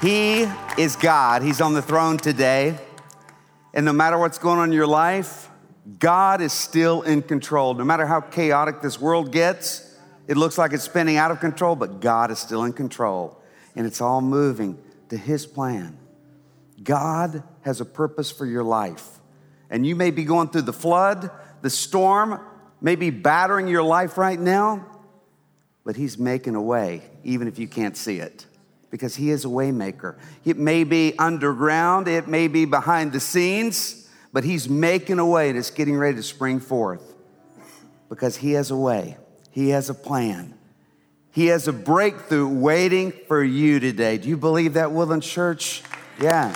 He is God. He's on the throne today. And no matter what's going on in your life, God is still in control. No matter how chaotic this world gets, it looks like it's spinning out of control, but God is still in control. And it's all moving to His plan. God has a purpose for your life. And you may be going through the flood, the storm, may be battering your life right now, but He's making a way, even if you can't see it because he is a waymaker. It may be underground, it may be behind the scenes, but he's making a way and it's getting ready to spring forth because he has a way. He has a plan. He has a breakthrough waiting for you today. Do you believe that, Woodland Church? Yeah.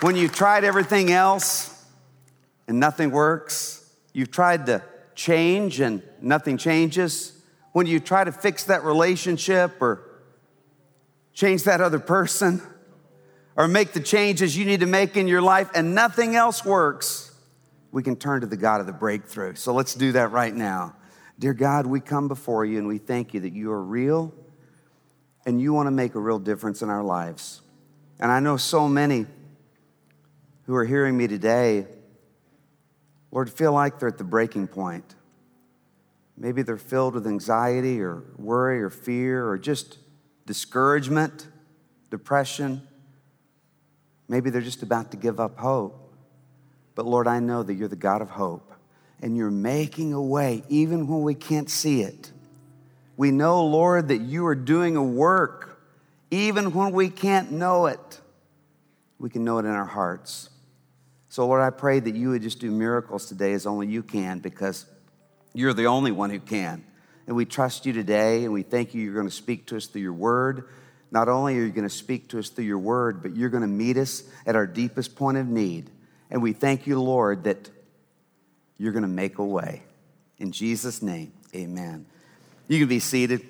When you've tried everything else and nothing works, you've tried to change and nothing changes, when you try to fix that relationship or change that other person or make the changes you need to make in your life and nothing else works, we can turn to the God of the breakthrough. So let's do that right now. Dear God, we come before you and we thank you that you are real and you want to make a real difference in our lives. And I know so many who are hearing me today, Lord, feel like they're at the breaking point. Maybe they're filled with anxiety or worry or fear or just discouragement, depression. Maybe they're just about to give up hope. But Lord, I know that you're the God of hope and you're making a way even when we can't see it. We know, Lord, that you are doing a work even when we can't know it. We can know it in our hearts. So, Lord, I pray that you would just do miracles today as only you can because you're the only one who can. And we trust you today, and we thank you. You're going to speak to us through your word. Not only are you going to speak to us through your word, but you're going to meet us at our deepest point of need. And we thank you, Lord, that you're going to make a way. In Jesus' name, amen. You can be seated.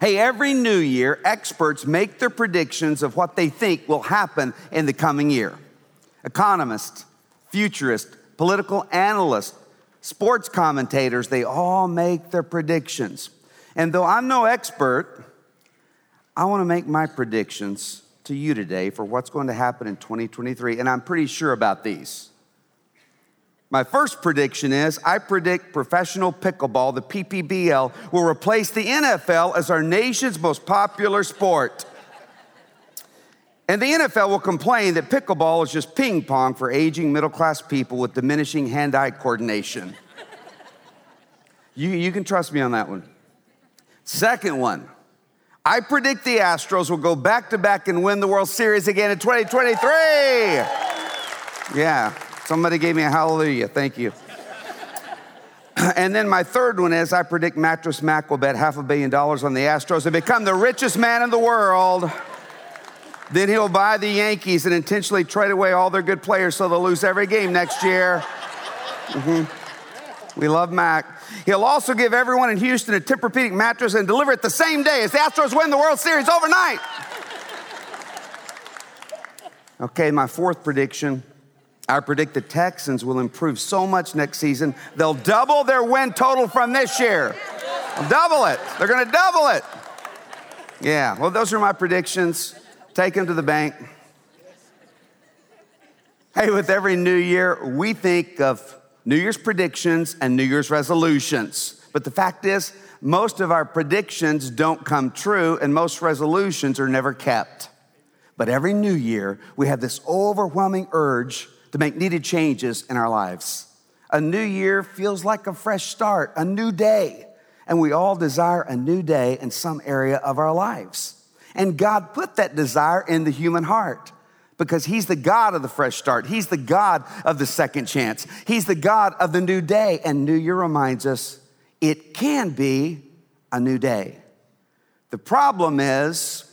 Hey, every new year, experts make their predictions of what they think will happen in the coming year. Economists, futurists, political analysts, sports commentators, they all make their predictions. And though I'm no expert, I want to make my predictions to you today for what's going to happen in 2023, and I'm pretty sure about these. My first prediction is I predict professional pickleball, the PPBL, will replace the NFL as our nation's most popular sport. And the NFL will complain that pickleball is just ping pong for aging middle class people with diminishing hand eye coordination. you, you can trust me on that one. Second one, I predict the Astros will go back to back and win the World Series again in 2023. Yeah, somebody gave me a hallelujah. Thank you. And then my third one is I predict Mattress Mac will bet half a billion dollars on the Astros and become the richest man in the world. Then he'll buy the Yankees and intentionally trade away all their good players so they'll lose every game next year. Mm-hmm. We love Mac. He'll also give everyone in Houston a Tempur-Pedic mattress and deliver it the same day as the Astros win the World Series overnight. Okay, my fourth prediction. I predict the Texans will improve so much next season, they'll double their win total from this year. double it. They're going to double it. Yeah, well, those are my predictions take them to the bank. Hey, with every new year, we think of New Year's predictions and New Year's resolutions. But the fact is, most of our predictions don't come true, and most resolutions are never kept. But every new year, we have this overwhelming urge to make needed changes in our lives. A new year feels like a fresh start, a new day, and we all desire a new day in some area of our lives. And God put that desire in the human heart because He's the God of the fresh start. He's the God of the second chance. He's the God of the new day. And New Year reminds us it can be a new day. The problem is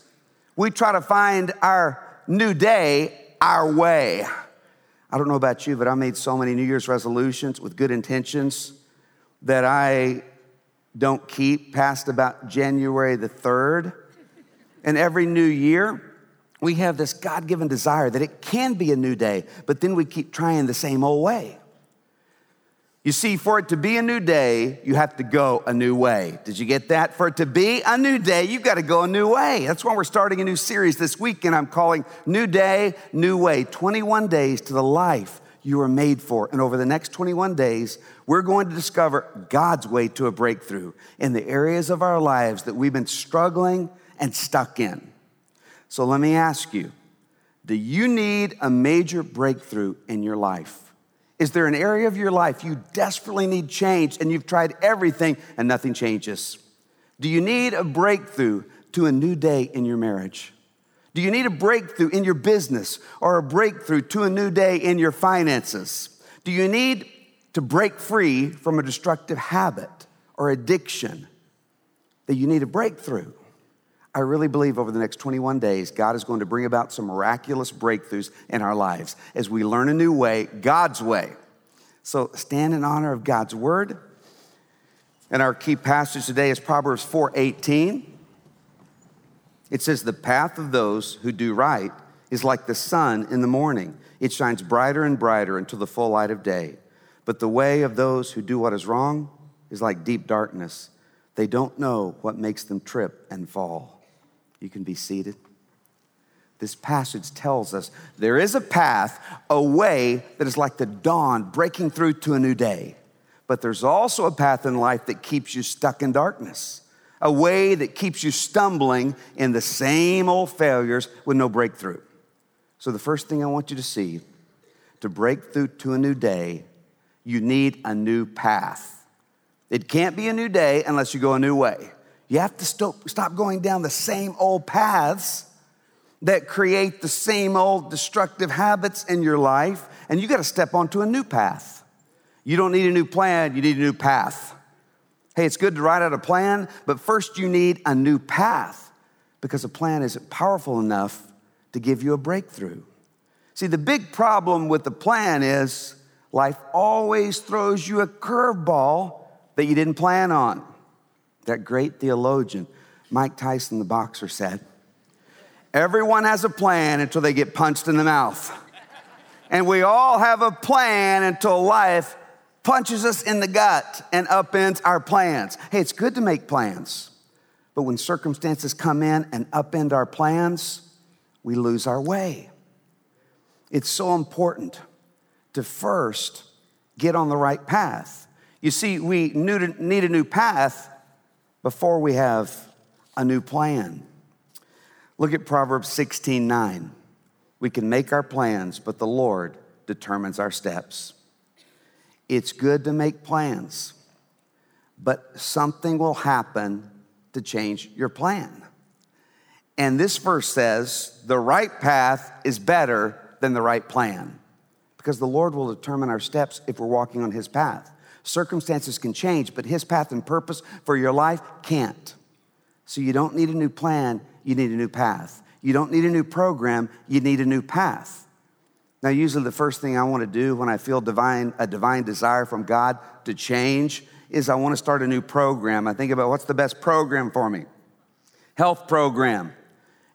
we try to find our new day our way. I don't know about you, but I made so many New Year's resolutions with good intentions that I don't keep past about January the 3rd. And every new year, we have this God given desire that it can be a new day, but then we keep trying the same old way. You see, for it to be a new day, you have to go a new way. Did you get that? For it to be a new day, you've got to go a new way. That's why we're starting a new series this week, and I'm calling New Day, New Way 21 Days to the Life You Were Made For. And over the next 21 days, we're going to discover God's way to a breakthrough in the areas of our lives that we've been struggling and stuck in. So let me ask you do you need a major breakthrough in your life? Is there an area of your life you desperately need change and you've tried everything and nothing changes? Do you need a breakthrough to a new day in your marriage? Do you need a breakthrough in your business or a breakthrough to a new day in your finances? Do you need to break free from a destructive habit or addiction that you need a breakthrough? I really believe over the next 21 days, God is going to bring about some miraculous breakthroughs in our lives as we learn a new way, God's way. So stand in honor of God's word. And our key passage today is Proverbs 4:18. It says, The path of those who do right is like the sun in the morning. It shines brighter and brighter until the full light of day. But the way of those who do what is wrong is like deep darkness. They don't know what makes them trip and fall. You can be seated. This passage tells us there is a path, a way that is like the dawn breaking through to a new day. But there's also a path in life that keeps you stuck in darkness, a way that keeps you stumbling in the same old failures with no breakthrough. So, the first thing I want you to see to break through to a new day, you need a new path. It can't be a new day unless you go a new way. You have to stop, stop going down the same old paths that create the same old destructive habits in your life, and you got to step onto a new path. You don't need a new plan, you need a new path. Hey, it's good to write out a plan, but first you need a new path because a plan isn't powerful enough to give you a breakthrough. See, the big problem with the plan is life always throws you a curveball that you didn't plan on that great theologian, Mike Tyson, the boxer, said, Everyone has a plan until they get punched in the mouth. And we all have a plan until life punches us in the gut and upends our plans. Hey, it's good to make plans, but when circumstances come in and upend our plans, we lose our way. It's so important to first get on the right path. You see, we need a new path before we have a new plan. Look at Proverbs 16 9. We can make our plans, but the Lord determines our steps. It's good to make plans, but something will happen to change your plan. And this verse says the right path is better than the right plan because the Lord will determine our steps if we're walking on His path. Circumstances can change, but His path and purpose for your life can't. So you don't need a new plan, you need a new path. You don't need a new program, you need a new path. Now, usually the first thing I want to do when I feel divine, a divine desire from God to change is I want to start a new program. I think about what's the best program for me? Health program,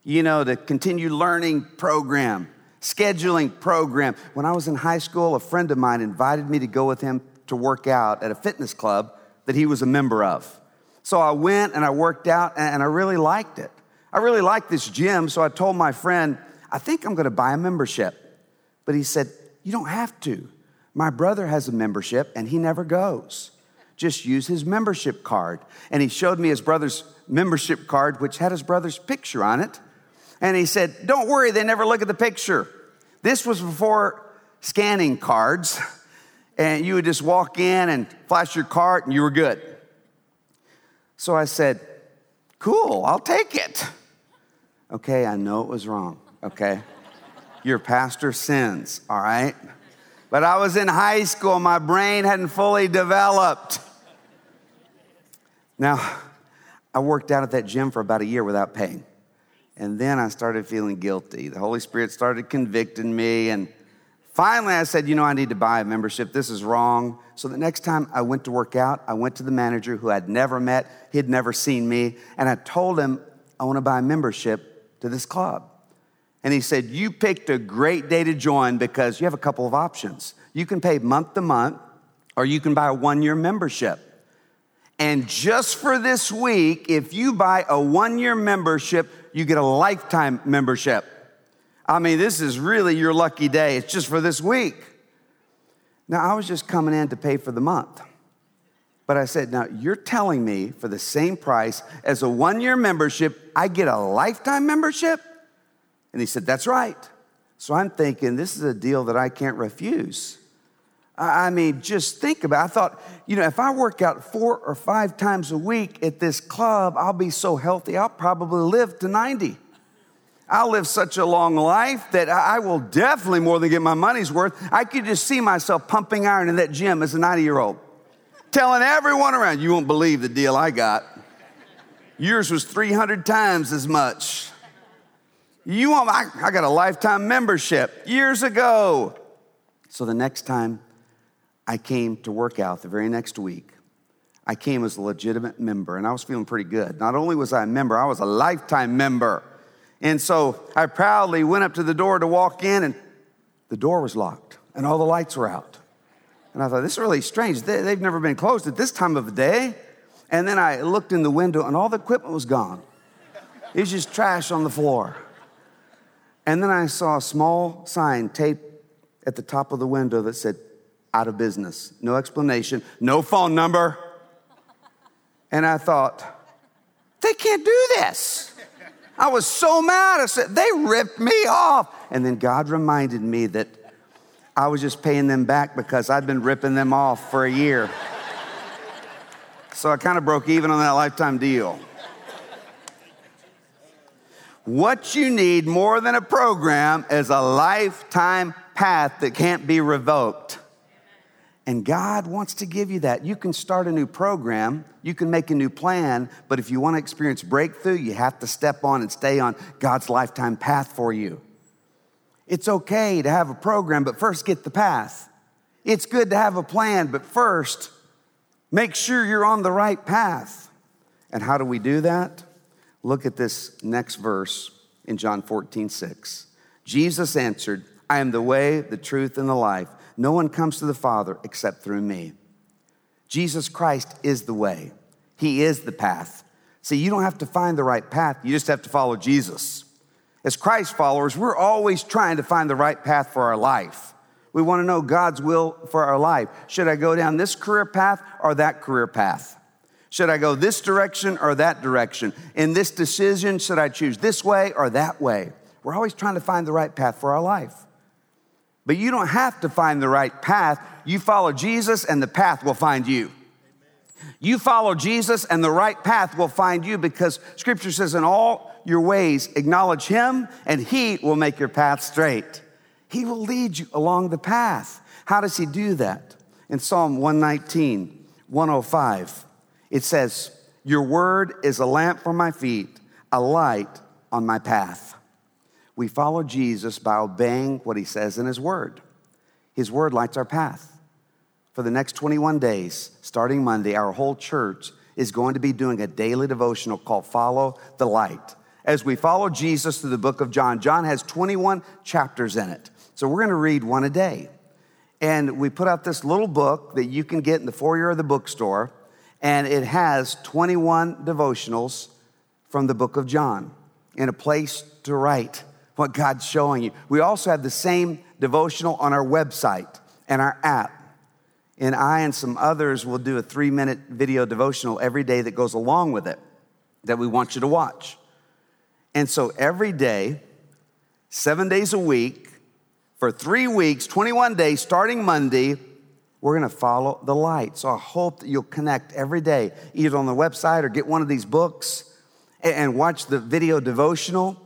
you know, the continued learning program, scheduling program. When I was in high school, a friend of mine invited me to go with him to work out at a fitness club that he was a member of. So I went and I worked out and I really liked it. I really liked this gym, so I told my friend, I think I'm gonna buy a membership. But he said, You don't have to. My brother has a membership and he never goes. Just use his membership card. And he showed me his brother's membership card, which had his brother's picture on it. And he said, Don't worry, they never look at the picture. This was before scanning cards. and you would just walk in and flash your cart and you were good. So I said, Cool, I'll take it. Okay, I know it was wrong, okay? Your pastor sins, all right? But I was in high school, my brain hadn't fully developed. Now, I worked out at that gym for about a year without paying. And then I started feeling guilty. The Holy Spirit started convicting me, and Finally, I said, you know, I need to buy a membership. This is wrong. So the next time I went to work out, I went to the manager who I'd never met, he'd never seen me, and I told him, I want to buy a membership to this club. And he said, You picked a great day to join because you have a couple of options. You can pay month to month, or you can buy a one year membership. And just for this week, if you buy a one year membership, you get a lifetime membership. I mean, this is really your lucky day. It's just for this week. Now, I was just coming in to pay for the month. But I said, now you're telling me for the same price as a one year membership, I get a lifetime membership? And he said, that's right. So I'm thinking, this is a deal that I can't refuse. I mean, just think about it. I thought, you know, if I work out four or five times a week at this club, I'll be so healthy, I'll probably live to 90. I'll live such a long life that I will definitely more than get my money's worth. I could just see myself pumping iron in that gym as a 90 year old, telling everyone around, you won't believe the deal I got. Yours was 300 times as much. You want, I, I got a lifetime membership years ago. So the next time I came to work out the very next week. I came as a legitimate member and I was feeling pretty good. Not only was I a member, I was a lifetime member. And so I proudly went up to the door to walk in and the door was locked and all the lights were out. And I thought, this is really strange. They've never been closed at this time of the day. And then I looked in the window and all the equipment was gone. It was just trash on the floor. And then I saw a small sign taped at the top of the window that said, out of business. No explanation, no phone number. And I thought, they can't do this. I was so mad. I said, they ripped me off. And then God reminded me that I was just paying them back because I'd been ripping them off for a year. So I kind of broke even on that lifetime deal. What you need more than a program is a lifetime path that can't be revoked. And God wants to give you that. You can start a new program, you can make a new plan, but if you want to experience breakthrough, you have to step on and stay on God's lifetime path for you. It's okay to have a program, but first get the path. It's good to have a plan, but first make sure you're on the right path. And how do we do that? Look at this next verse in John 14, 6. Jesus answered, I am the way, the truth, and the life. No one comes to the Father except through me. Jesus Christ is the way, He is the path. See, you don't have to find the right path, you just have to follow Jesus. As Christ followers, we're always trying to find the right path for our life. We want to know God's will for our life. Should I go down this career path or that career path? Should I go this direction or that direction? In this decision, should I choose this way or that way? We're always trying to find the right path for our life. But you don't have to find the right path. You follow Jesus, and the path will find you. You follow Jesus, and the right path will find you because scripture says, In all your ways, acknowledge him, and he will make your path straight. He will lead you along the path. How does he do that? In Psalm 119, 105, it says, Your word is a lamp for my feet, a light on my path. We follow Jesus by obeying what he says in his word. His word lights our path. For the next 21 days, starting Monday, our whole church is going to be doing a daily devotional called Follow the Light. As we follow Jesus through the book of John, John has 21 chapters in it. So we're going to read one a day. And we put out this little book that you can get in the foyer of the bookstore, and it has 21 devotionals from the book of John in a place to write what God's showing you. We also have the same devotional on our website and our app. And I and some others will do a three minute video devotional every day that goes along with it that we want you to watch. And so every day, seven days a week, for three weeks, 21 days, starting Monday, we're gonna follow the light. So I hope that you'll connect every day, either on the website or get one of these books and watch the video devotional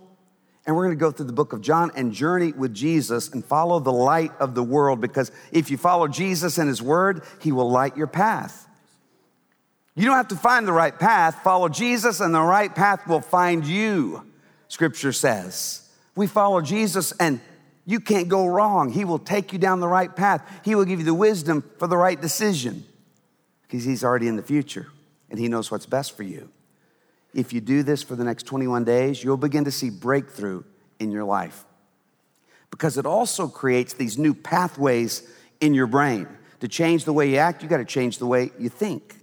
and we're going to go through the book of John and journey with Jesus and follow the light of the world because if you follow Jesus and his word, he will light your path. You don't have to find the right path, follow Jesus and the right path will find you, scripture says. We follow Jesus and you can't go wrong. He will take you down the right path. He will give you the wisdom for the right decision because he's already in the future and he knows what's best for you if you do this for the next 21 days, you'll begin to see breakthrough in your life. Because it also creates these new pathways in your brain. To change the way you act, you got to change the way you think.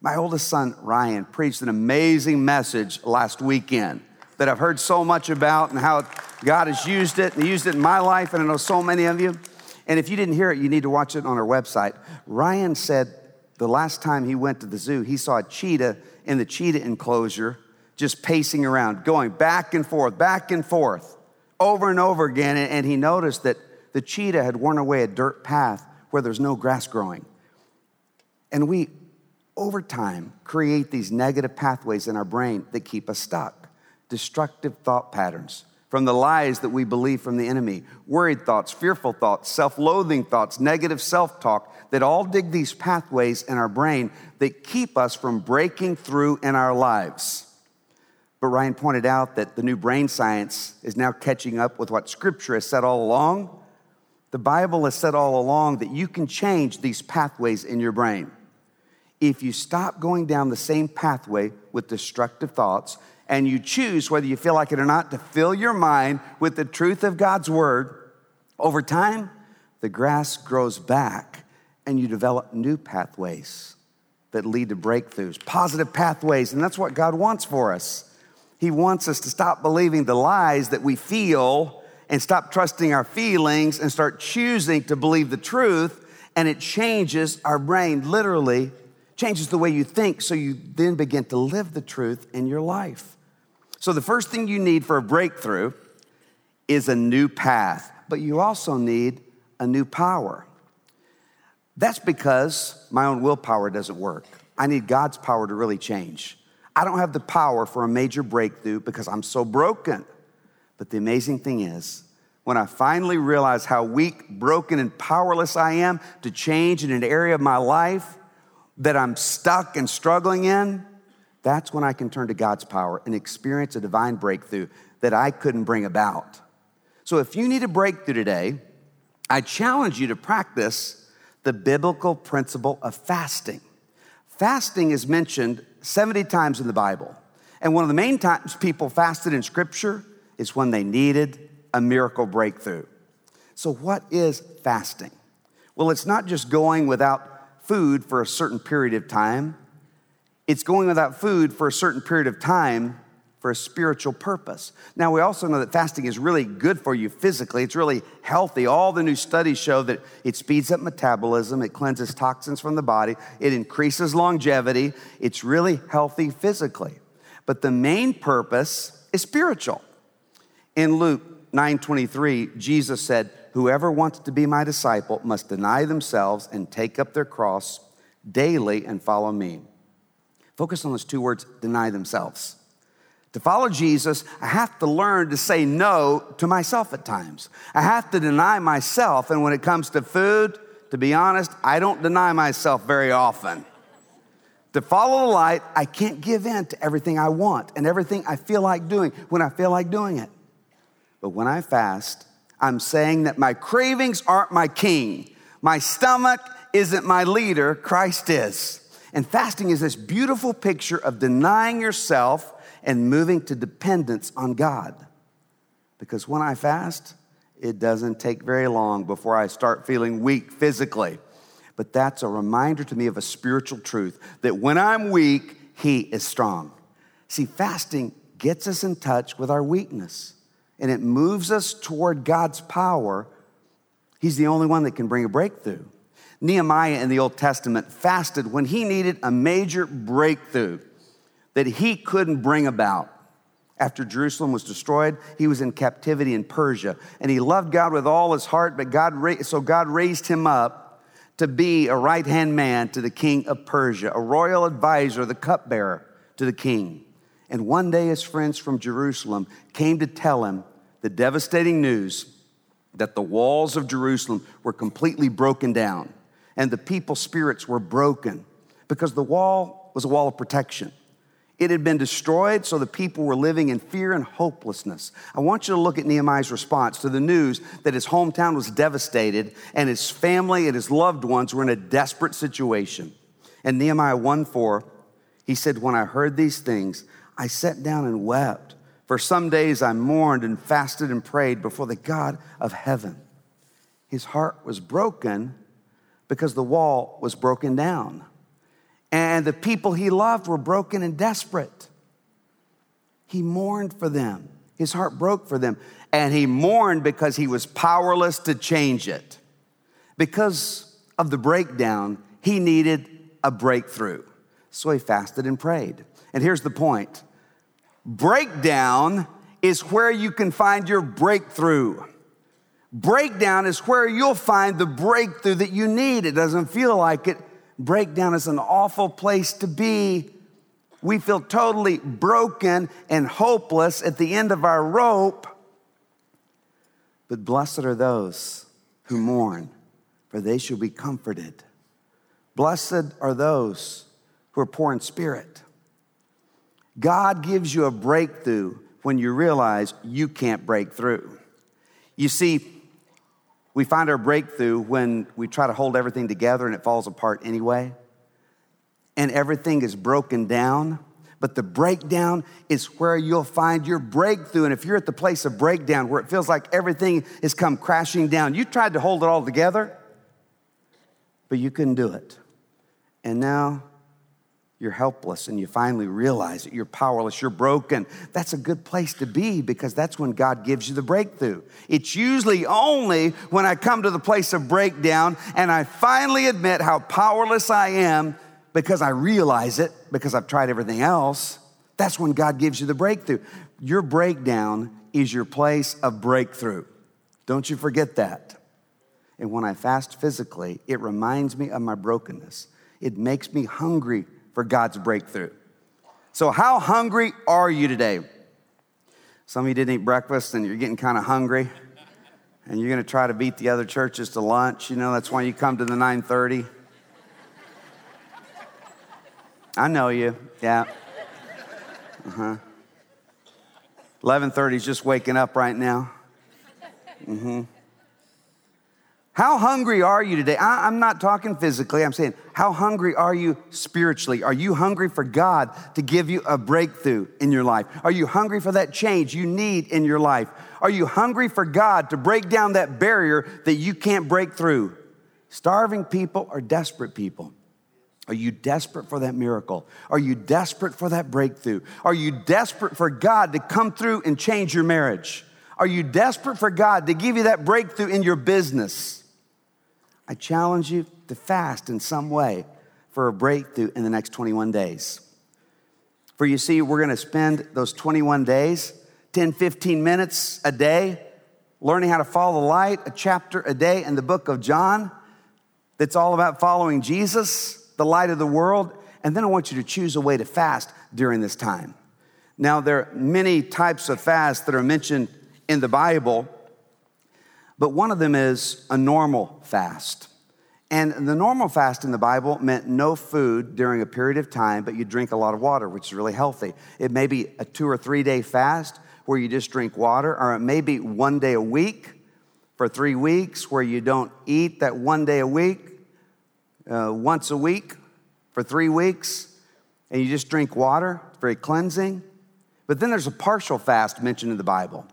My oldest son, Ryan, preached an amazing message last weekend that I've heard so much about and how God has used it and used it in my life, and I know so many of you. And if you didn't hear it, you need to watch it on our website. Ryan said the last time he went to the zoo, he saw a cheetah in the cheetah enclosure just pacing around, going back and forth, back and forth, over and over again. And he noticed that the cheetah had worn away a dirt path where there's no grass growing. And we, over time, create these negative pathways in our brain that keep us stuck, destructive thought patterns from the lies that we believe from the enemy, worried thoughts, fearful thoughts, self loathing thoughts, negative self talk that all dig these pathways in our brain that keep us from breaking through in our lives. But Ryan pointed out that the new brain science is now catching up with what Scripture has said all along. The Bible has said all along that you can change these pathways in your brain. If you stop going down the same pathway with destructive thoughts and you choose, whether you feel like it or not, to fill your mind with the truth of God's word, over time, the grass grows back and you develop new pathways that lead to breakthroughs, positive pathways. And that's what God wants for us. He wants us to stop believing the lies that we feel and stop trusting our feelings and start choosing to believe the truth. And it changes our brain, literally, changes the way you think. So you then begin to live the truth in your life. So, the first thing you need for a breakthrough is a new path, but you also need a new power. That's because my own willpower doesn't work. I need God's power to really change. I don't have the power for a major breakthrough because I'm so broken. But the amazing thing is, when I finally realize how weak, broken, and powerless I am to change in an area of my life that I'm stuck and struggling in, that's when I can turn to God's power and experience a divine breakthrough that I couldn't bring about. So if you need a breakthrough today, I challenge you to practice the biblical principle of fasting. Fasting is mentioned 70 times in the Bible. And one of the main times people fasted in Scripture is when they needed a miracle breakthrough. So, what is fasting? Well, it's not just going without food for a certain period of time, it's going without food for a certain period of time for a spiritual purpose. Now, we also know that fasting is really good for you physically. It's really healthy. All the new studies show that it speeds up metabolism, it cleanses toxins from the body, it increases longevity. It's really healthy physically. But the main purpose is spiritual. In Luke 9:23, Jesus said, "Whoever wants to be my disciple must deny themselves and take up their cross daily and follow me." Focus on those two words deny themselves. To follow Jesus, I have to learn to say no to myself at times. I have to deny myself. And when it comes to food, to be honest, I don't deny myself very often. To follow the light, I can't give in to everything I want and everything I feel like doing when I feel like doing it. But when I fast, I'm saying that my cravings aren't my king. My stomach isn't my leader, Christ is. And fasting is this beautiful picture of denying yourself and moving to dependence on God. Because when I fast, it doesn't take very long before I start feeling weak physically. But that's a reminder to me of a spiritual truth that when I'm weak, He is strong. See, fasting gets us in touch with our weakness and it moves us toward God's power. He's the only one that can bring a breakthrough. Nehemiah in the Old Testament fasted when he needed a major breakthrough that he couldn't bring about. After Jerusalem was destroyed, he was in captivity in Persia, and he loved God with all his heart. But God, so God raised him up to be a right hand man to the king of Persia, a royal advisor, the cupbearer to the king. And one day, his friends from Jerusalem came to tell him the devastating news that the walls of Jerusalem were completely broken down and the people's spirits were broken because the wall was a wall of protection. It had been destroyed, so the people were living in fear and hopelessness. I want you to look at Nehemiah's response to the news that his hometown was devastated and his family and his loved ones were in a desperate situation. And Nehemiah 1 4, he said, When I heard these things, I sat down and wept. For some days I mourned and fasted and prayed before the God of heaven. His heart was broken because the wall was broken down. And the people he loved were broken and desperate. He mourned for them. His heart broke for them. And he mourned because he was powerless to change it. Because of the breakdown, he needed a breakthrough. So he fasted and prayed. And here's the point breakdown is where you can find your breakthrough. Breakdown is where you'll find the breakthrough that you need. It doesn't feel like it. Breakdown is an awful place to be. We feel totally broken and hopeless at the end of our rope. But blessed are those who mourn, for they shall be comforted. Blessed are those who are poor in spirit. God gives you a breakthrough when you realize you can't break through. You see, we find our breakthrough when we try to hold everything together and it falls apart anyway. And everything is broken down. But the breakdown is where you'll find your breakthrough. And if you're at the place of breakdown where it feels like everything has come crashing down, you tried to hold it all together, but you couldn't do it. And now you're helpless and you finally realize that you're powerless, you're broken. That's a good place to be because that's when God gives you the breakthrough. It's usually only when I come to the place of breakdown and I finally admit how powerless I am because I realize it because I've tried everything else. That's when God gives you the breakthrough. Your breakdown is your place of breakthrough. Don't you forget that. And when I fast physically, it reminds me of my brokenness. It makes me hungry for God's breakthrough. So, how hungry are you today? Some of you didn't eat breakfast and you're getting kind of hungry and you're going to try to beat the other churches to lunch. You know, that's why you come to the 930. I know you. Yeah. Uh-huh. 11:30 is just waking up right now. Mm-hmm. How hungry are you today? I, am not talking physically. I'm saying, how hungry are you spiritually? Are you hungry for God to give you a breakthrough in your life? Are you hungry for that change you need in your life? Are you hungry for God to break down that barrier that you can't break through? Starving people are desperate people. Are you desperate for that miracle? Are you desperate for that breakthrough? Are you desperate for God to come through and change your marriage? Are you desperate for God to give you that breakthrough in your business? I challenge you to fast in some way for a breakthrough in the next 21 days. For you see, we're gonna spend those 21 days, 10, 15 minutes a day, learning how to follow the light, a chapter a day in the book of John that's all about following Jesus, the light of the world. And then I want you to choose a way to fast during this time. Now, there are many types of fast that are mentioned in the Bible. But one of them is a normal fast. And the normal fast in the Bible meant no food during a period of time, but you drink a lot of water, which is really healthy. It may be a two or three day fast where you just drink water, or it may be one day a week for three weeks where you don't eat that one day a week, uh, once a week for three weeks, and you just drink water. It's very cleansing. But then there's a partial fast mentioned in the Bible.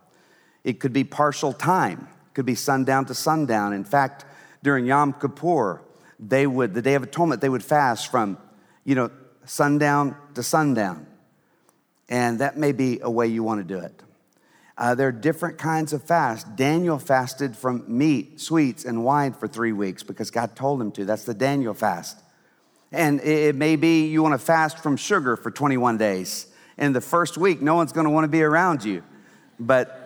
It could be partial time could be sundown to sundown. In fact, during Yom Kippur, they would, the Day of Atonement, they would fast from, you know, sundown to sundown. And that may be a way you want to do it. Uh, there are different kinds of fast. Daniel fasted from meat, sweets, and wine for three weeks because God told him to. That's the Daniel fast. And it may be you want to fast from sugar for 21 days. In the first week, no one's going to want to be around you. But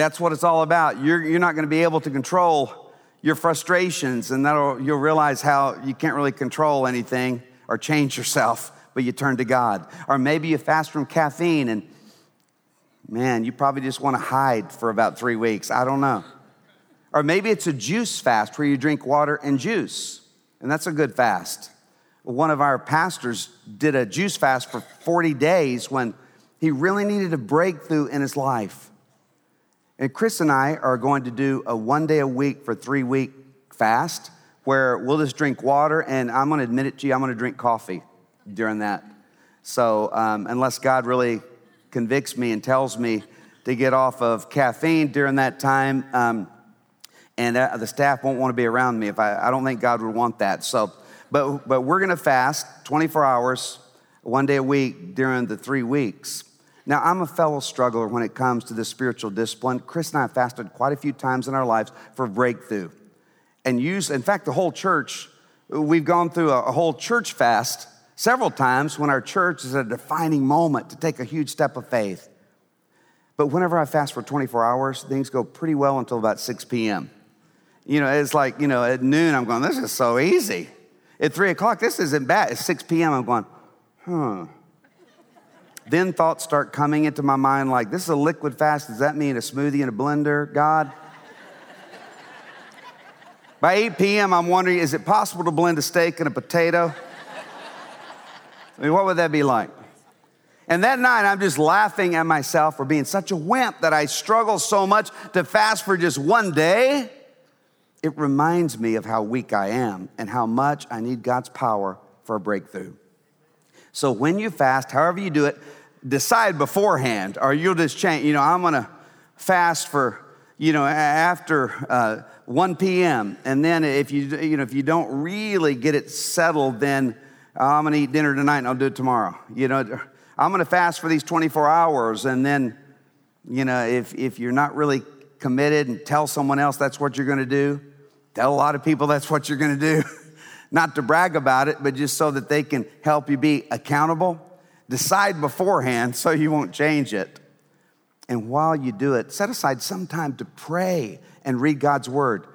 that's what it's all about. You're, you're not going to be able to control your frustrations, and that'll, you'll realize how you can't really control anything or change yourself, but you turn to God. Or maybe you fast from caffeine, and man, you probably just want to hide for about three weeks. I don't know. Or maybe it's a juice fast where you drink water and juice, and that's a good fast. One of our pastors did a juice fast for 40 days when he really needed a breakthrough in his life. And Chris and I are going to do a one day a week for three week fast where we'll just drink water, and I'm gonna admit it to you, I'm gonna drink coffee during that. So, um, unless God really convicts me and tells me to get off of caffeine during that time, um, And the staff won't want to be around me if I, I don't think God would want that. So, but, but we're going to fast 24 hours, one day a week during the three weeks. Now, I'm a fellow struggler when it comes to this spiritual discipline. Chris and I have fasted quite a few times in our lives for breakthrough. And use, in fact, the whole church, we've gone through a, a whole church fast several times when our church is a defining moment to take a huge step of faith. But whenever I fast for 24 hours, things go pretty well until about 6 p.m. You know, it's like, you know, at noon, I'm going, this is so easy. At 3 o'clock, this isn't bad. At 6 p.m., I'm going, huh. Then thoughts start coming into my mind like, this is a liquid fast. Does that mean a smoothie in a blender, God? By 8 p.m., I'm wondering, is it possible to blend a steak and a potato? I mean, what would that be like? And that night, I'm just laughing at myself for being such a wimp that I struggle so much to fast for just one day. It reminds me of how weak I am and how much I need God's power for a breakthrough. So when you fast, however you do it, decide beforehand, or you'll just change. You know, I'm gonna fast for, you know, after uh, 1 p.m. And then if you, you know, if you don't really get it settled, then oh, I'm gonna eat dinner tonight and I'll do it tomorrow. You know, I'm gonna fast for these 24 hours. And then, you know, if, if you're not really committed and tell someone else that's what you're gonna do, tell a lot of people that's what you're gonna do. not to brag about it, but just so that they can help you be accountable. Decide beforehand so you won't change it. And while you do it, set aside some time to pray and read God's word.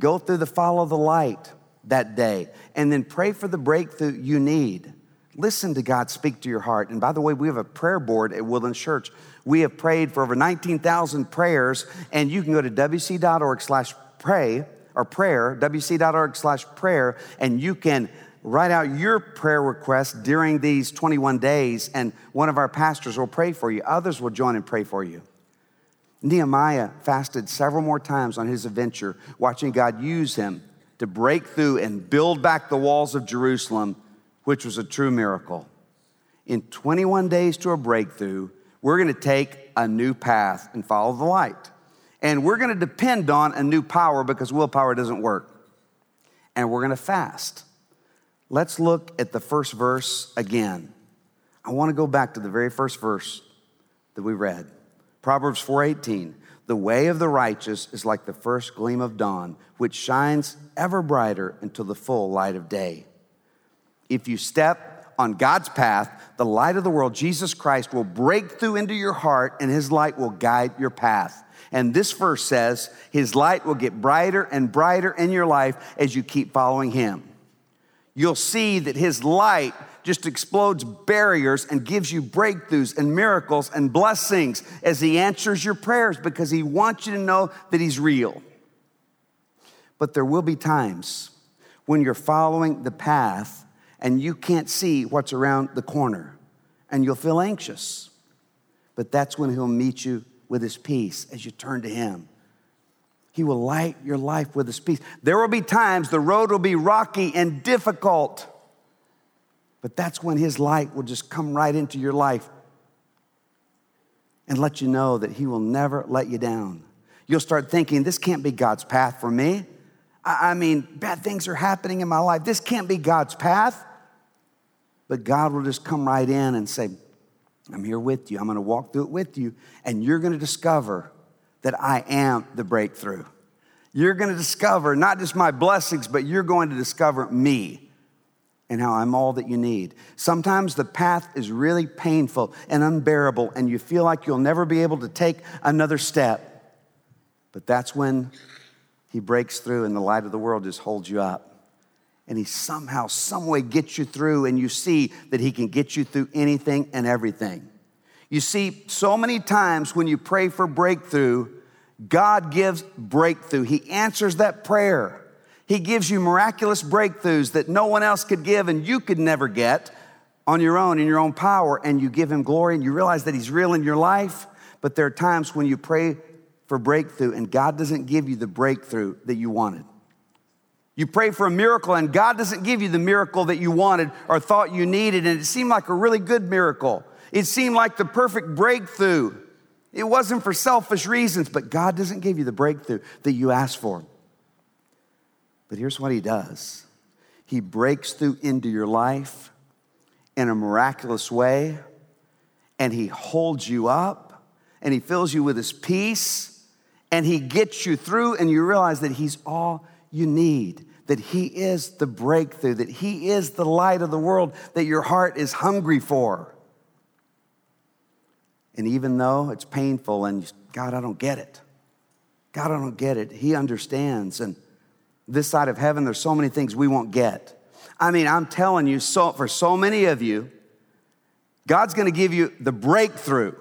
Go through the follow the light that day and then pray for the breakthrough you need. Listen to God speak to your heart. And by the way, we have a prayer board at Woodlands Church. We have prayed for over 19,000 prayers, and you can go to wc.org slash pray or prayer, wc.org slash prayer, and you can write out your prayer request during these 21 days, and one of our pastors will pray for you. Others will join and pray for you. Nehemiah fasted several more times on his adventure, watching God use him to break through and build back the walls of Jerusalem, which was a true miracle. In 21 days to a breakthrough, we're going to take a new path and follow the light. And we're going to depend on a new power because willpower doesn't work. And we're going to fast. Let's look at the first verse again. I want to go back to the very first verse that we read. Proverbs 4:18. The way of the righteous is like the first gleam of dawn, which shines ever brighter until the full light of day. If you step on God's path, the light of the world, Jesus Christ, will break through into your heart and his light will guide your path. And this verse says, His light will get brighter and brighter in your life as you keep following Him you'll see that His light just explodes barriers and gives you breakthroughs and miracles and blessings as He answers your prayers because He wants you to know that He's real. But there will be times when you're following the path and you can't see what's around the corner and you'll feel anxious. But that's when He'll meet you with His peace as you turn to Him. He will light your life with his peace. There will be times the road will be rocky and difficult, but that's when his light will just come right into your life and let you know that he will never let you down. You'll start thinking, this can't be God's path for me. I mean, bad things are happening in my life. This can't be God's path. But God will just come right in and say, I'm here with you. I'm going to walk through it with you. And you're going to discover that I am the breakthrough. You're going to discover not just my blessings, but you're going to discover me and how I'm all that you need. Sometimes the path is really painful and unbearable, and you feel like you'll never be able to take another step. But that's when he breaks through, and the light of the world just holds you up. And he somehow, someway gets you through, and you see that he can get you through anything and everything. You see, so many times when you pray for breakthrough, God gives breakthrough. He answers that prayer. He gives you miraculous breakthroughs that no one else could give and you could never get on your own, in your own power, and you give Him glory and you realize that He's real in your life. But there are times when you pray for breakthrough and God doesn't give you the breakthrough that you wanted. You pray for a miracle and God doesn't give you the miracle that you wanted or thought you needed, and it seemed like a really good miracle. It seemed like the perfect breakthrough. It wasn't for selfish reasons, but God doesn't give you the breakthrough that you asked for. But here's what He does He breaks through into your life in a miraculous way, and He holds you up, and He fills you with His peace, and He gets you through, and you realize that He's all you need that He is the breakthrough, that He is the light of the world that your heart is hungry for. And even though it's painful and God, I don't get it. God, I don't get it. He understands. And this side of heaven, there's so many things we won't get. I mean, I'm telling you, so for so many of you, God's gonna give you the breakthrough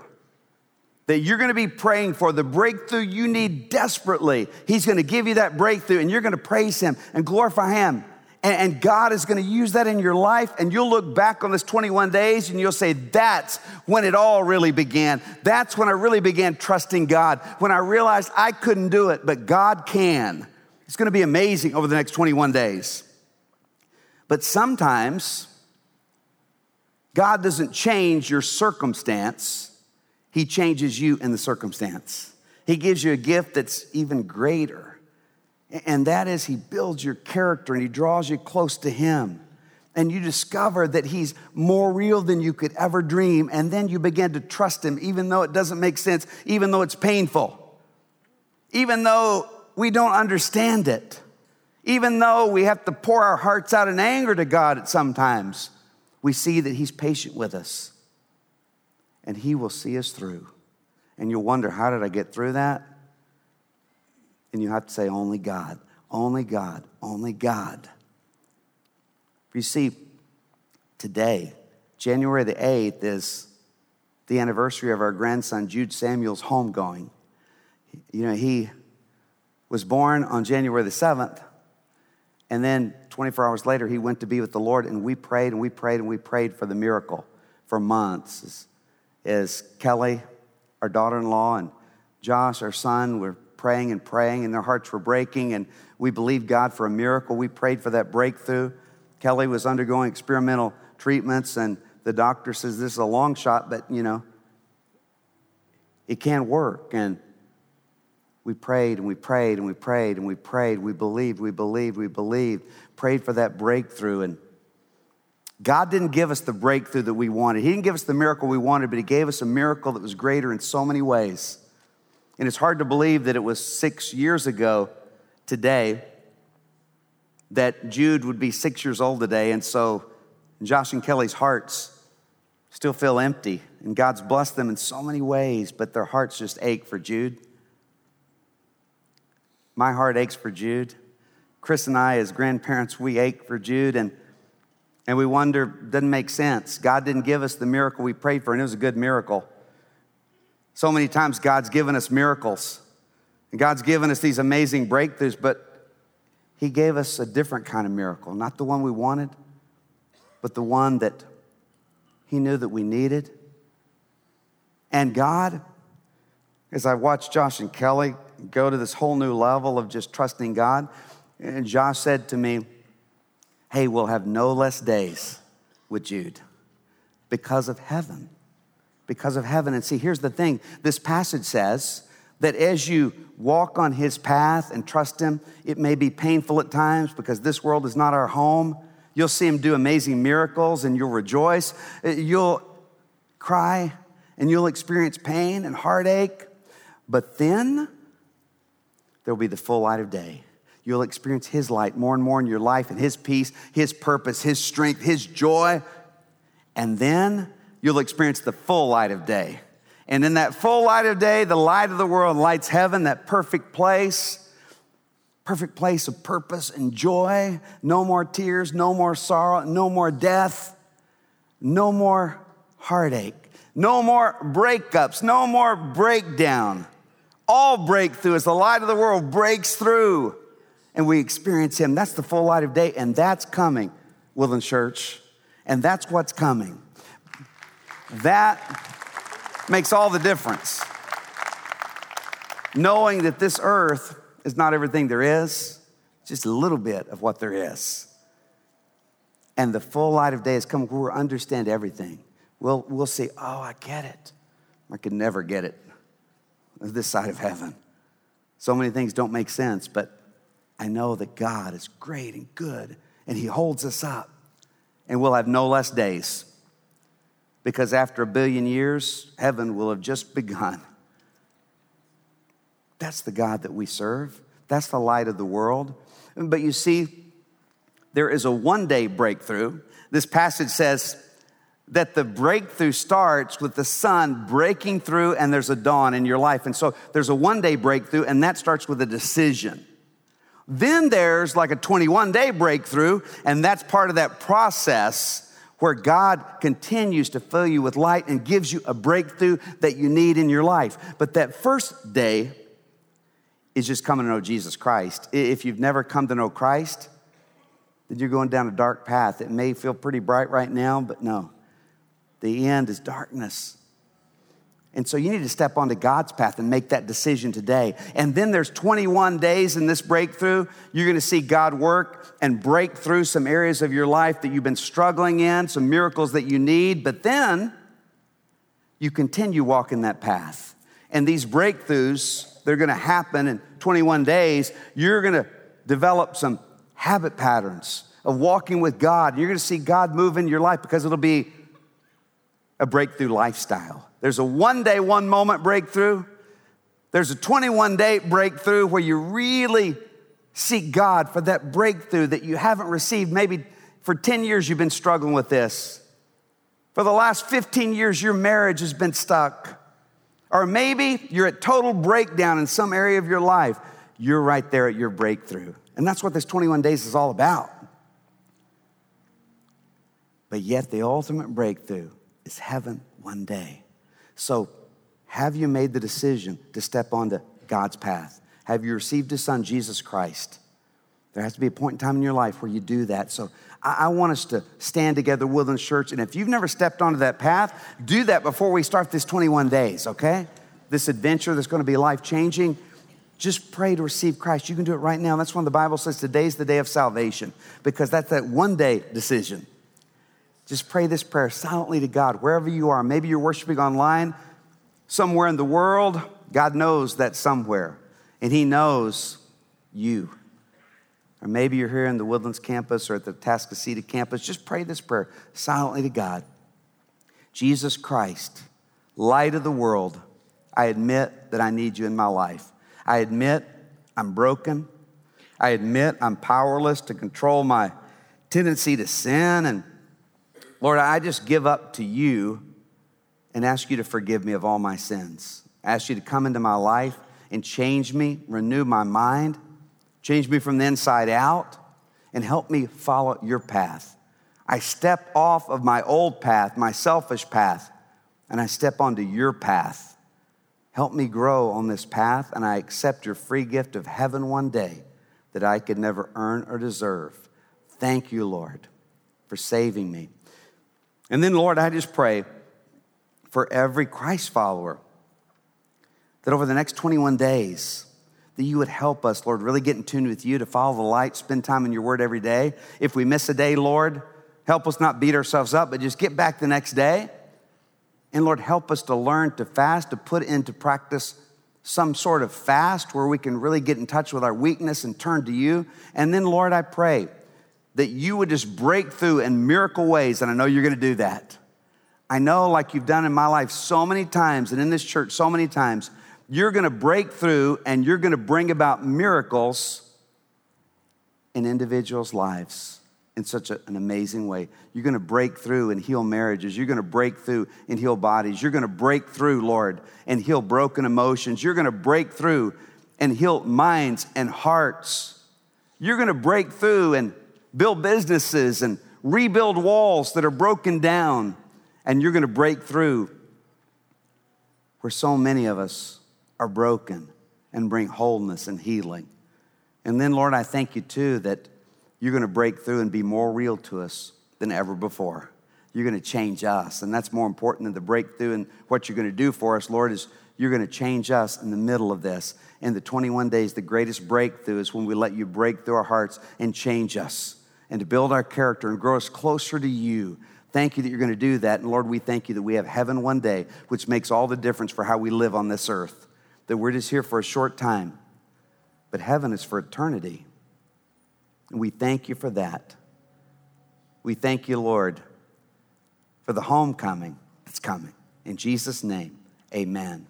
that you're gonna be praying for, the breakthrough you need desperately. He's gonna give you that breakthrough and you're gonna praise Him and glorify Him. And, God is gonna use that in your life, and you'll look back on this 21 days and you'll say, That's when it all really began. That's when I really began trusting God, when I realized I couldn't do it, but God can. It's gonna be amazing over the next 21 days. But sometimes, God doesn't change your circumstance he changes you in the circumstance. He gives you a gift that's even greater. And that is, He builds your character and He draws you close to Him. And you discover that He's more real than you could ever dream. And then you begin to trust Him, even though it doesn't make sense, even though it's painful, even though we don't understand it, even though we have to pour our hearts out in anger to God at sometimes. We see that He's patient with us and He will see us through. And you'll wonder, how did I get through that? And you have to say, only God, only God, only God. You see, today, January the 8th, is the anniversary of our grandson Jude Samuel's homegoing. You know, he was born on January the 7th, and then 24 hours later, he went to be with the Lord, and we prayed and we prayed and we prayed for the miracle for months as Kelly, our daughter in law, and Josh, our son, were praying and praying, and their hearts were breaking, and we believed God for a miracle. We prayed for that breakthrough. Kelly was undergoing experimental treatments, and the doctor says this is a long shot, but you know, it can work. And we prayed and we prayed and we prayed and we prayed. We believed, we believed, we believed, prayed for that breakthrough. And God didn't give us the breakthrough that we wanted. He didn't give us the miracle we wanted, but He gave us a miracle that was greater in so many ways. And it's hard to believe that it was six years ago today that Jude would be six years old today. And so Josh and Kelly's hearts still feel empty. And God's blessed them in so many ways, but their hearts just ache for Jude. My heart aches for Jude. Chris and I, as grandparents, we ache for Jude. And and we wonder, doesn't make sense. God didn't give us the miracle we prayed for, and it was a good miracle. So many times, God's given us miracles, and God's given us these amazing breakthroughs, but He gave us a different kind of miracle, not the one we wanted, but the one that He knew that we needed. And God, as I watched Josh and Kelly go to this whole new level of just trusting God, and Josh said to me, hey, we'll have no less days with Jude because of heaven. Because of heaven. And see, here's the thing this passage says that as you walk on his path and trust him, it may be painful at times because this world is not our home. You'll see him do amazing miracles and you'll rejoice. Uh, you'll cry and you'll experience pain and heartache. But then there'll be the full light of day you'll experience His light more and more in your life and His peace, His purpose, His strength, His joy. And then you'll experience the full light of day. And in that full light of day, the light of the world lights heaven, that perfect place, perfect place of purpose and joy. No more tears, no more sorrow, no more death, no more heartache, no more breakups, no more breakdown. All breakthrough as the light of the world breaks through and we experience Him. That's the full light of day, and that's coming, Woodland Church. And that's what's coming. That makes all the difference. Knowing that this earth is not everything there is, just a little bit of what there is. And the full light of day is coming we'll understand everything. We'll, we'll say, oh, I get it. I could never get it. this side of heaven. So many things don't make sense, but I know that God is great and good, and He holds us up, and we'll have no less days. Because after a billion years, heaven will have just begun. That's the God that we serve. That's the light of the world. But you see, there is a one day breakthrough. This passage says that the breakthrough starts with the sun breaking through and there's a dawn in your life. And so there's a one day breakthrough, and that starts with a decision. Then there's like a 21 day breakthrough, and that's part of that process where God continues to fill you with light and gives you a breakthrough that you need in your life. But that first day is just coming to know Jesus Christ. If you've never come to know Christ, then you're going down a dark path. It may feel pretty bright right now, but no. The end is darkness. And so you need to step onto God's path and make that decision today. And then there's 21 days in this breakthrough. You're going to see God work and break through some areas of your life that you've been struggling in, some miracles that you need. But then you continue walking that path. And these breakthroughs, they're going to happen in 21 days. You're going to develop some habit patterns of walking with God. You're going to see God move in your life because it'll be a breakthrough lifestyle. There's a one day, one moment breakthrough. There's a 21 day breakthrough where you really seek God for that breakthrough that you haven't received. Maybe for 10 years you've been struggling with this. For the last 15 years, your marriage has been stuck. Or maybe you're at total breakdown in some area of your life. You're right there at your breakthrough. And that's what this 21 days is all about. But yet, the ultimate breakthrough is heaven one day. So, have you made the decision to step onto God's path? Have you received His Son, Jesus Christ? There has to be a point in time in your life where you do that. So, I, want us to stand together, Woodlands Church. And if you've never stepped onto that path, do that before we start this 21 days, okay? This adventure that's going to be life changing. Just pray to receive Christ. You can do it right now. That's when the Bible says today's the day of salvation because that's that one day decision. Just pray this prayer silently to God wherever you are. Maybe you're worshiping online somewhere in the world. God knows that somewhere, and He knows you. Or maybe you're here in the Woodlands campus or at the Atascocita campus. Just pray this prayer silently to God Jesus Christ, light of the world, I admit that I need you in my life. I admit I'm broken. I admit I'm powerless to control my tendency to sin. And Lord, I just give up to you and ask you to forgive me of all my sins. I ask you to come into my life and change me, renew my mind, change me from the inside out, and help me follow your path. I step off of my old path, my selfish path, and I step onto your path. Help me grow on this path, and I accept your free gift of heaven one day that I could never earn or deserve. Thank you, Lord, for saving me. And then, Lord, I just pray for every Christ follower that over the next 21 days, that you would help us, Lord, really get in tune with you to follow the light, spend time in your word every day. If we miss a day, Lord, help us not beat ourselves up, but just get back the next day and Lord, help us to learn to fast, to put into practice some sort of fast where we can really get in touch with our weakness and turn to you. And then, Lord, I pray that you would just break through in miracle ways, and I know you're gonna do that. I know, like you've done in my life so many times and in this church so many times, you're gonna break through and you're gonna bring about miracles in individuals' lives in such a, an amazing way. You're going to break through and heal marriages. You're going to break through and heal bodies. You're going to break through, Lord, and heal broken emotions. You're going to break through and heal minds and hearts. You're going to break through and build businesses and rebuild walls that are broken down. And you're going to break through where so many of us are broken and bring wholeness and healing. And then, Lord, I thank you too that you're going to break through and be more real to us than ever before. You're going to change us. And that's more important than the breakthrough and what you're going to do for us, Lord, is you're going to change us in the middle of this. In the 21 days, the greatest breakthrough is when we let you break through our hearts and change us and to build our character and grow us closer to you. Thank you that you're going to do that. And Lord, we thank you that we have heaven one day, which makes all the difference for how we live on this earth. that we're just here for a short time, but heaven is for eternity. And we thank you for that. We thank you, Lord, for the homecoming that's coming. In Jesus' name, amen.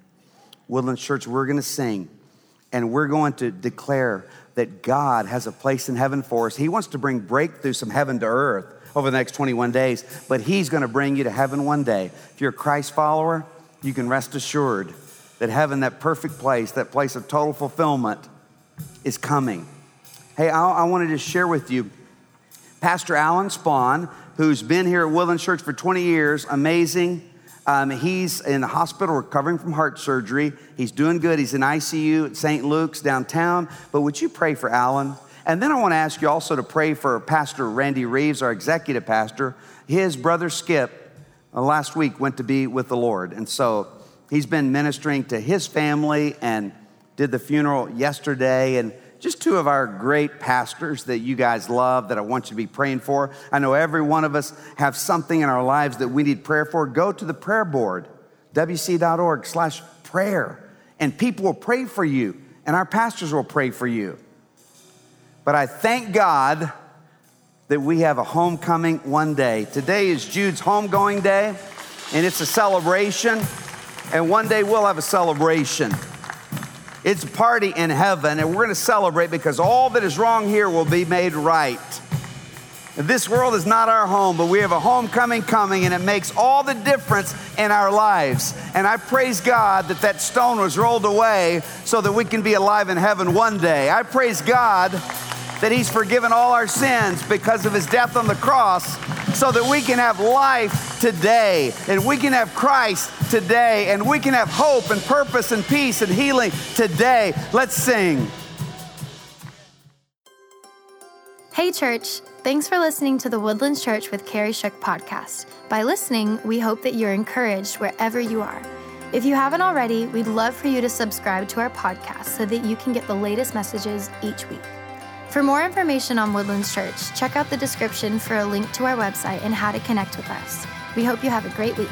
Woodlands Church, we're going to sing and we're going to declare that God has a place in heaven for us. He wants to bring breakthroughs from heaven to earth over the next 21 days, but He's going to bring you to heaven one day. If you're a Christ follower, you can rest assured that heaven, that perfect place, that place of total fulfillment, is coming. Hey, I, I wanted to share with you Pastor Alan Spawn, who's been here at Woodland Church for 20 years, amazing. Um, he's in the hospital recovering from heart surgery. He's doing good. He's in ICU at St. Luke's downtown. But would you pray for Alan? And then I want to ask you also to pray for Pastor Randy Reeves, our executive pastor. His brother Skip uh, last week went to be with the Lord. And so he's been ministering to his family and did the funeral yesterday. And just two of our great pastors that you guys love that I want you to be praying for. I know every one of us have something in our lives that we need prayer for. Go to the prayer board, wc.org slash prayer, and people will pray for you, and our pastors will pray for you. But I thank God that we have a homecoming one day. Today is Jude's homegoing day, and it's a celebration, and one day we'll have a celebration. It's a party in heaven, and we're going to celebrate because all that is wrong here will be made right. This world is not our home, but we have a homecoming coming, and it makes all the difference in our lives. And I praise God that that stone was rolled away so that we can be alive in heaven one day. I praise God that He's forgiven all our sins because of His death on the cross so that we can have life today and we can have Christ today and we can have hope and purpose and peace and healing today. Let's sing. Hey, church. Thanks for listening to the Woodlands Church with Kerry Shook podcast. By listening, we hope that you're encouraged wherever you are. If you haven't already, we'd love for you to subscribe to our podcast so that you can get the latest messages each week. For more information on Woodlands Church, check out the description for a link to our website and how to connect with us. We hope you have a great week.